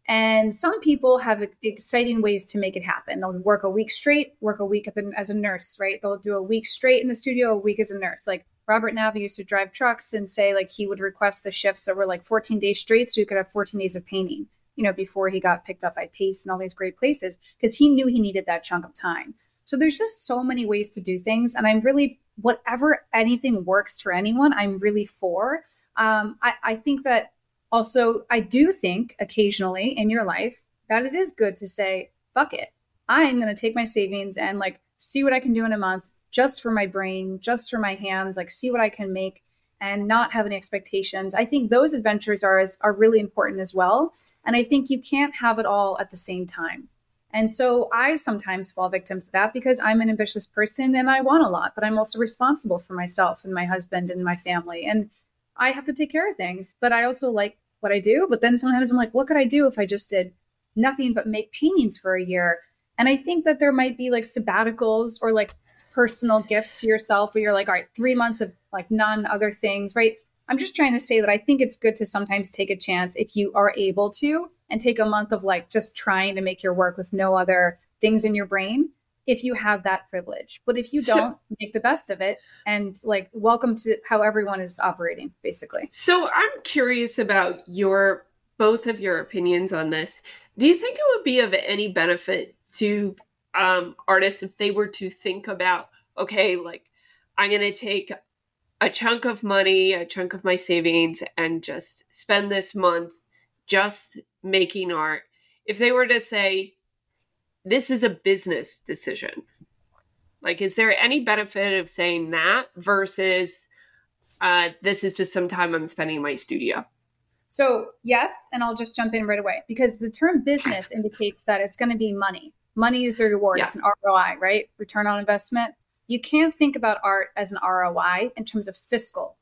S3: And some people have exciting ways to make it happen. They'll work a week straight, work a week as a nurse, right? They'll do a week straight in the studio, a week as a nurse. Like Robert Nava used to drive trucks and say like he would request the shifts that were like 14 days straight so he could have 14 days of painting, you know, before he got picked up by Pace and all these great places because he knew he needed that chunk of time. So there's just so many ways to do things. And I'm really, whatever anything works for anyone, I'm really for. Um, I, I think that also, I do think occasionally in your life that it is good to say, fuck it. I'm going to take my savings and like see what I can do in a month just for my brain, just for my hands, like see what I can make and not have any expectations. I think those adventures are are really important as well. And I think you can't have it all at the same time. And so I sometimes fall victim to that because I'm an ambitious person and I want a lot, but I'm also responsible for myself and my husband and my family. And I have to take care of things, but I also like what I do. But then sometimes I'm like, what could I do if I just did nothing but make paintings for a year? And I think that there might be like sabbaticals or like personal gifts to yourself where you're like, all right, three months of like none other things, right? I'm just trying to say that I think it's good to sometimes take a chance if you are able to and take a month of like just trying to make your work with no other things in your brain if you have that privilege. But if you don't, so, make the best of it and like welcome to how everyone is operating basically.
S1: So I'm curious about your both of your opinions on this. Do you think it would be of any benefit to um, artists if they were to think about, okay, like I'm going to take a chunk of money, a chunk of my savings, and just spend this month just making art. If they were to say, this is a business decision, like, is there any benefit of saying that versus uh, this is just some time I'm spending in my studio?
S3: So, yes, and I'll just jump in right away because the term business indicates that it's going to be money. Money is the reward. Yeah. It's an ROI, right? Return on investment. You can't think about art as an ROI in terms of fiscal.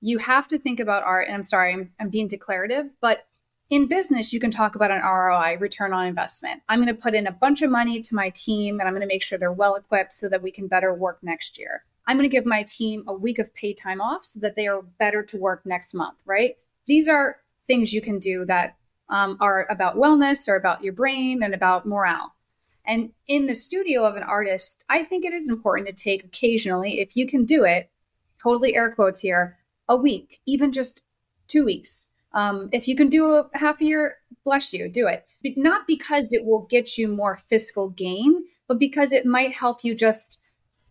S3: You have to think about art, and I'm sorry, I'm, I'm being declarative, but in business, you can talk about an ROI, return on investment. I'm going to put in a bunch of money to my team and I'm going to make sure they're well equipped so that we can better work next year. I'm going to give my team a week of paid time off so that they are better to work next month, right? These are things you can do that um, are about wellness or about your brain and about morale. And in the studio of an artist, I think it is important to take occasionally, if you can do it, totally air quotes here, a week, even just two weeks. Um, if you can do a half year, bless you, do it. But not because it will get you more fiscal gain, but because it might help you just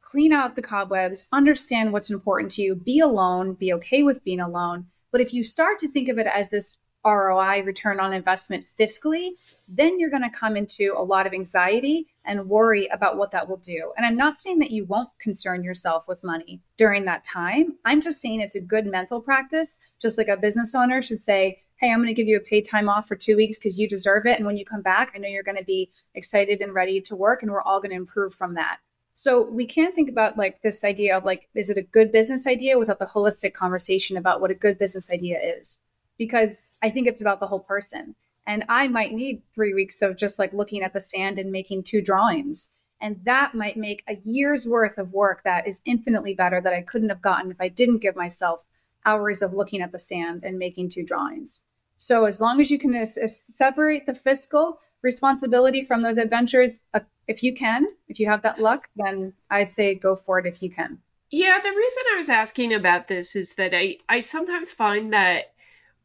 S3: clean out the cobwebs, understand what's important to you, be alone, be okay with being alone. But if you start to think of it as this ROI, return on investment fiscally, then you're going to come into a lot of anxiety and worry about what that will do. And I'm not saying that you won't concern yourself with money during that time. I'm just saying it's a good mental practice, just like a business owner should say, Hey, I'm going to give you a paid time off for two weeks because you deserve it. And when you come back, I know you're going to be excited and ready to work, and we're all going to improve from that. So we can't think about like this idea of like, is it a good business idea without the holistic conversation about what a good business idea is? because I think it's about the whole person. And I might need three weeks of just like looking at the sand and making two drawings. And that might make a year's worth of work that is infinitely better that I couldn't have gotten if I didn't give myself hours of looking at the sand and making two drawings. So as long as you can s- separate the fiscal responsibility from those adventures, uh, if you can, if you have that luck, then I'd say go for it if you can.
S1: Yeah, the reason I was asking about this is that I I sometimes find that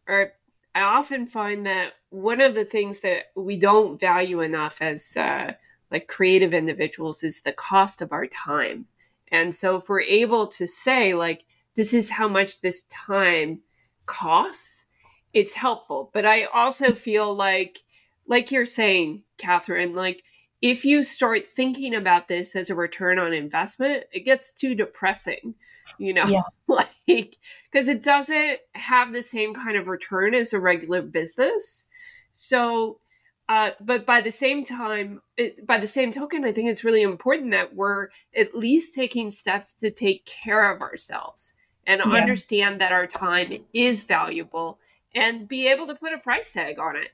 S1: or I often find that one of the things that we don't value enough as uh, like creative individuals is the cost of our time. And so if we're able to say like this is how much this time costs, it's helpful. But I also feel like like you're saying, Catherine, like if you start thinking about this as a return on investment, it gets too depressing you know yeah. like because it doesn't have the same kind of return as a regular business so uh, but by the same time it, by the same token i think it's really important that we're at least taking steps to take care of ourselves and yeah. understand that our time is valuable and be able to put a price tag on it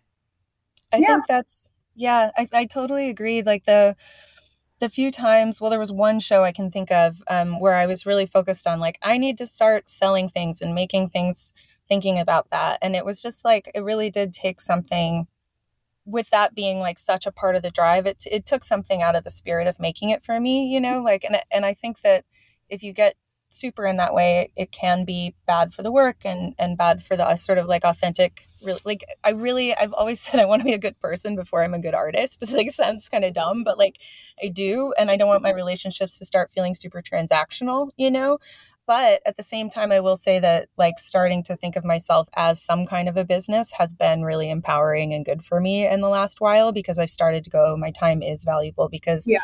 S2: i yeah. think that's yeah I, I totally agree like the the few times, well, there was one show I can think of um, where I was really focused on like, I need to start selling things and making things, thinking about that. And it was just like, it really did take something with that being like such a part of the drive. It, it took something out of the spirit of making it for me, you know, like, and, and I think that if you get super in that way. It can be bad for the work and and bad for the uh, sort of like authentic really like i really i've always said i want to be a good person before i'm a good artist. It like sounds kind of dumb but like i do and i don't want my relationships to start feeling super transactional you know? But at the same time i will say that like starting to think of myself as some kind of a business has been really empowering and good for me in the last while because i've started to go my time is valuable because yeah.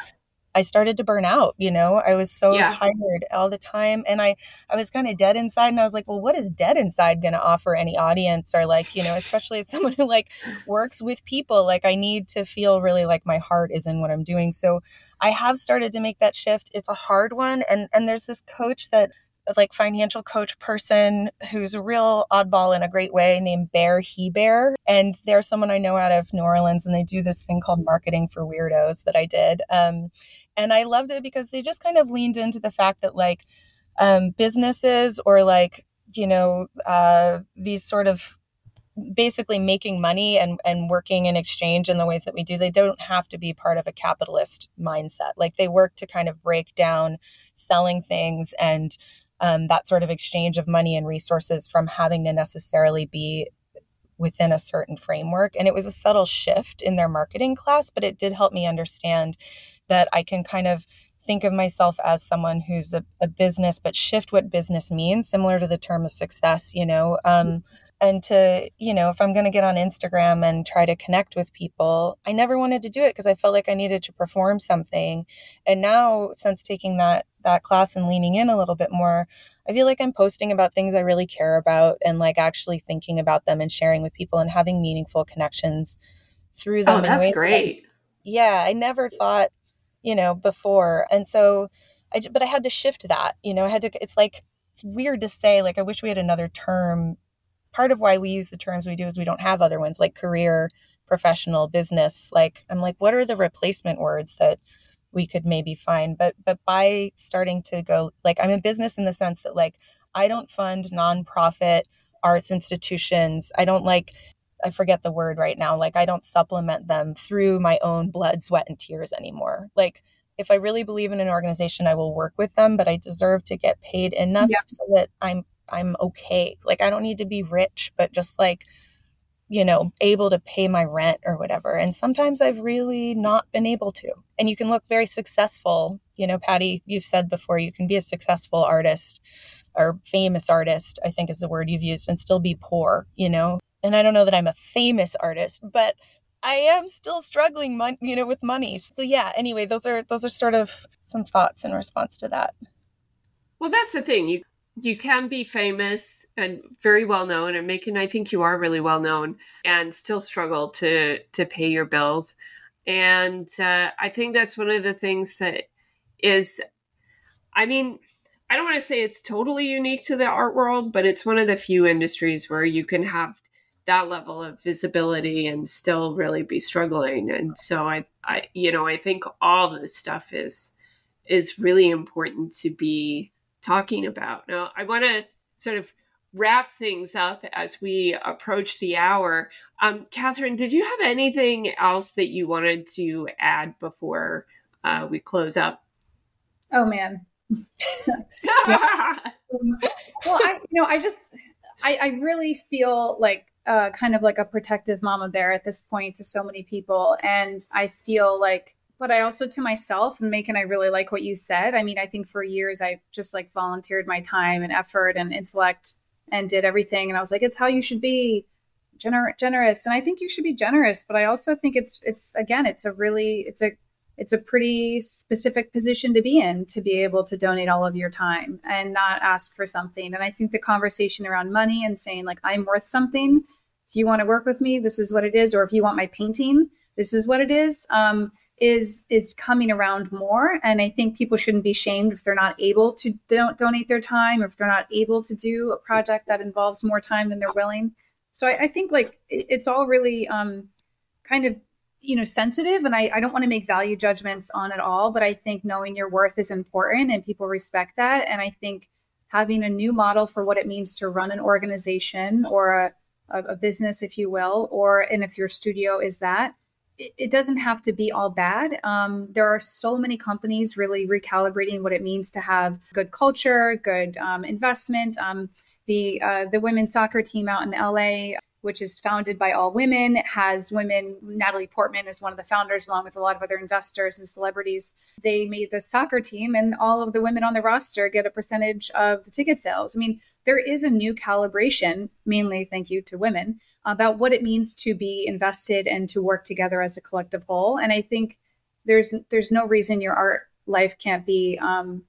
S2: I started to burn out, you know. I was so yeah. tired all the time and I I was kind of dead inside and I was like, well, what is dead inside going to offer any audience or like, you know, especially as someone who like works with people, like I need to feel really like my heart is in what I'm doing. So I have started to make that shift. It's a hard one and and there's this coach that like financial coach person who's a real oddball in a great way named Bear Hébert. And they're someone I know out of New Orleans and they do this thing called marketing for weirdos that I did. Um, and I loved it because they just kind of leaned into the fact that like um, businesses or like, you know, uh, these sort of basically making money and, and working in exchange in the ways that we do, they don't have to be part of a capitalist mindset. Like they work to kind of break down selling things and um, that sort of exchange of money and resources from having to necessarily be within a certain framework. And it was a subtle shift in their marketing class, but it did help me understand that I can kind of think of myself as someone who's a, a business, but shift what business means, similar to the term of success, you know. Um, and to you know if i'm going to get on instagram and try to connect with people i never wanted to do it because i felt like i needed to perform something. And now since taking that that class and leaning in a little bit more i feel like i'm posting about things i really care about and like actually thinking about them and sharing with people and having meaningful connections through oh, them
S1: oh that's great
S2: that, yeah i never thought you know before. And so i but i had to shift that you know i had to it's like it's weird to say like i wish we had another term part of why we use the terms we do is we don't have other ones like career, professional, business. Like I'm like, what are the replacement words that we could maybe find? But but by starting to go like I'm in business in the sense that like I don't fund nonprofit arts institutions. I don't like I forget the word right now. Like I don't supplement them through my own blood, sweat, and tears anymore. Like if I really believe in an organization, I will work with them, but I deserve to get paid enough yeah. so that I'm I'm okay. Like I don't need to be rich, but just like you know, able to pay my rent or whatever. And sometimes I've really not been able to. And you can look very successful. You know, Paddy, you've said before, you can be a successful artist or famous artist, I think is the word you've used, and still be poor, you know? And I don't know that I'm a famous artist, but I am still struggling, mon- you know, with money. So yeah, anyway, those are those are sort of some thoughts in response to that.
S1: Well, that's the thing. You you can be famous and very well known and making i think you are really well known and still struggle to to pay your bills. And uh, i think that's one of the things that is i mean i don't want to say it's totally unique to the art world but it's one of the few industries where you can have that level of visibility and still really be struggling. And so i i you know i think all this stuff is is really important to be talking about. Now, I want to sort of wrap things up as we approach the hour. Um, Catherine, did you have anything else that you wanted to add before uh, we close up?
S3: Oh man. well, I, you know, I just, I, I really feel like uh, kind of like a protective mama bear at this point to so many people, and I feel like but I also to myself and Macon, I really like what you said. I mean, I think for years I just like volunteered my time and effort and intellect and did everything. And I was like, it's how you should be gener- generous. And I think you should be generous, but I also think it's, it's again, it's a really, it's a, it's a pretty specific position to be in to be able to donate all of your time and not ask for something. And I think the conversation around money and saying like, I'm worth something. If you want to work with me, this is what it is. Or if you want my painting, this is what it is. Um, is is coming around more. And i think people shouldn't be shamed if they're not able to don't donate their time or if they're not able to do a project that involves more time than they're willing. So i, I think like it's all really um, kind of you know sensitive. And I, I don't want to make value judgments on it all but i think knowing your worth is important and people respect that. And i think having a new model for what it means to run an organization or a, a business if you will or and if your studio is that it doesn't have to be all bad. Um, there are so many companies really recalibrating what it means to have good culture, good um, investment. Um, the uh, the women's soccer team out in LA which is founded by all women, has women. Natalie Portman is one of the founders, along with a lot of other investors and celebrities. They made the soccer team, and all of the women on the roster get a percentage of the ticket sales. I mean, there is a new calibration, mainly thank you to women, about what it means to be invested and to work together as a collective whole. And I think there's there's no reason your art life can't be um,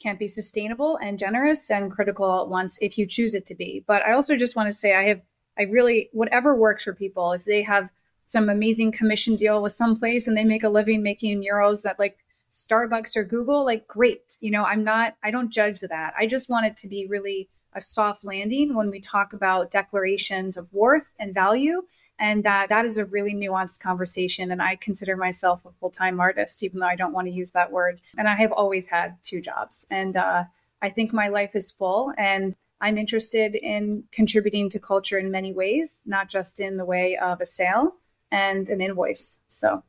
S3: can't be sustainable and generous and critical at once if you choose it to be. But I also just want to say I have I really, whatever works for people, if they have some amazing commission deal with some place and they make a living making murals at like Starbucks or Google, like great. You know, I'm not, I don't judge that. I just want it to be really a soft landing when we talk about declarations of worth and value. And that that is a really nuanced conversation. And I consider myself a full-time artist, even though I don't want to use that word. And I have always had two jobs. And uh, I think my life is full and I'm interested in contributing to culture in many ways, not just in the way of a sale and an invoice. So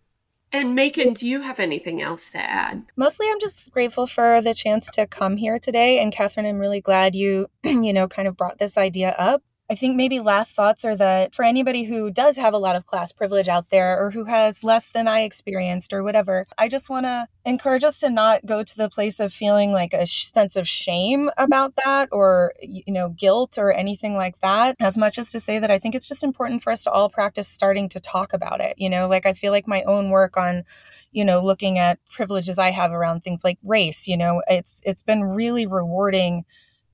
S1: and Macon, do you have anything else to add?
S2: Mostly, I'm just grateful for the chance to come here today. And Catherine, I'm really glad you, you know, kind of brought this idea up. I think maybe last thoughts are that for anybody who does have a lot of class privilege out there or who has less than I experienced or whatever, I just want to encourage us to not go to the place of feeling like a sh- sense of shame about that or, you know, guilt or anything like that, as much as to say that I think it's just important for us to all practice starting to talk about it. You know, like I feel like my own work on, you know, looking at privileges I have around things like race, you know, it's it's been really rewarding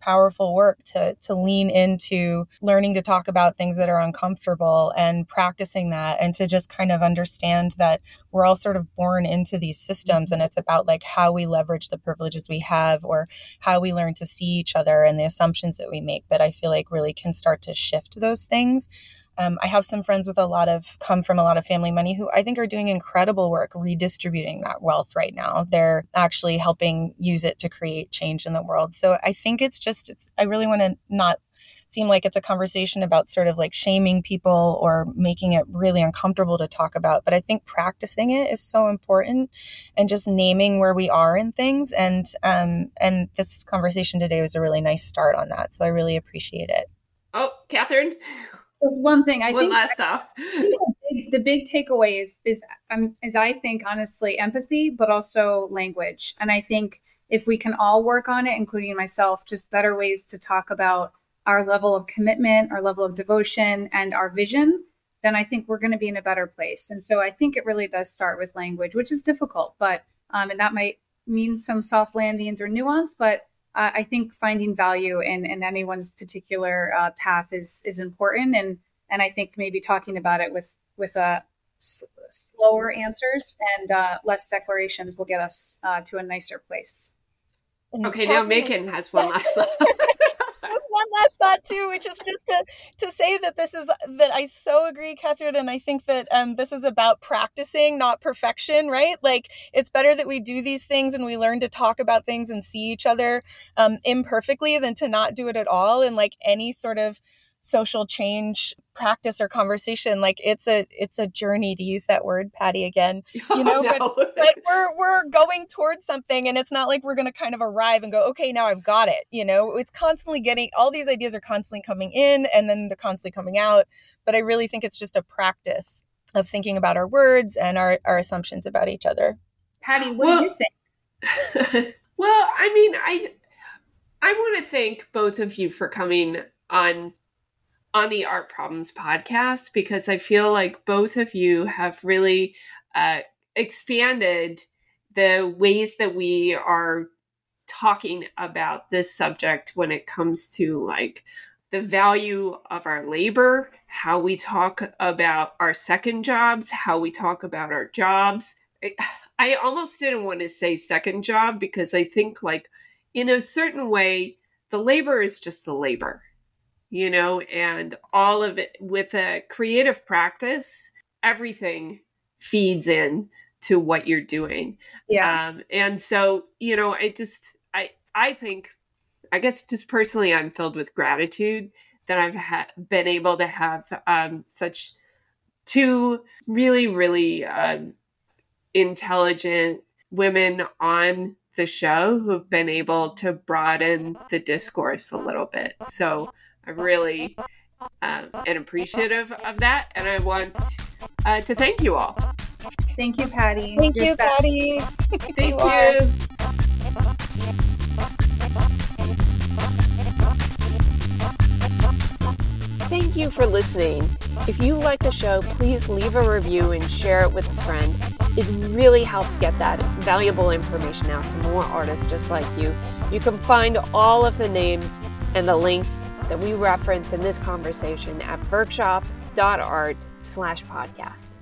S2: powerful work to to lean into learning to talk about things that are uncomfortable and practicing that and to just kind of understand that we're all sort of born into these systems and mm-hmm. it's about like how we leverage the privileges we have or how we learn to see each other and the assumptions that we make that I feel like really can start to shift those things um, I have some friends with a lot of come from a lot of family money who I think are doing incredible work redistributing that wealth right now. They're actually helping use it to create change in the world. So I think it's just, it's, I really want to not seem like it's a conversation about sort of like shaming people or making it really uncomfortable to talk about. But I think practicing it is so important and just naming where we are in things. And, um, and this conversation today was a really nice start on that. So I really appreciate it.
S1: Oh, Catherine.
S3: There's one thing I
S1: one
S3: think.
S1: last off.
S3: the big takeaway is is um, is I think honestly empathy, but also language. And I think if we can all work on it, including myself, just better ways to talk about our level of commitment, our level of devotion, and our vision, then I think we're going to be in a better place. And so I think it really does start with language, which is difficult, but um, and that might mean some soft landings or nuance, but uh, I think finding value in, in anyone's particular uh, path is is important, and and I think maybe talking about it with with uh, s- slower answers and uh, less declarations will get us uh, to a nicer place.
S1: Okay, now Macon has one last
S2: one last thought too, which is just to to say that this is that I so agree, Catherine, and I think that um, this is about practicing, not perfection, right? Like it's better that we do these things and we learn to talk about things and see each other um, imperfectly than to not do it at all. And like any sort of social change practice or conversation like it's a it's a journey to use that word paddy again you know oh, no. but, but we're we're going towards something and it's not like we're going to kind of arrive and go okay now i've got it you know? It's constantly getting all these ideas are constantly coming in and then they're constantly coming out but i really think it's just a practice of thinking about our words and our, our assumptions about each other.
S3: Paddy what well, do you
S1: think? well i mean i i want to thank both of you for coming on on the Art Problems podcast because I feel like both of you have really uh, expanded the ways that we are talking about this subject when it comes to like the value of our labor, how we talk about our second jobs, how we talk about our jobs. I almost didn't want to say second job because I think, like, in a certain way, the labor is just the labor you know, and all of it with a creative practice, everything feeds in to what you're doing.
S3: Yeah.
S1: Um, and so, you know, I just, I, I think, I guess just personally, I'm filled with gratitude that I've ha- been able to have um, such two really, really um, intelligent women on the show who have been able to broaden the discourse a little bit. So I really um, am appreciative of that, and I want uh, to thank you all.
S3: Thank you, Paddy.
S2: Thank You're you, best. Paddy.
S1: thank you. you. Thank you for listening. If you like the show, please leave a review and share it with a friend. It really helps get that valuable information out to more artists just like you. You can find all of the names and the links that we reference in this conversation at vvrkshop.art slash podcast.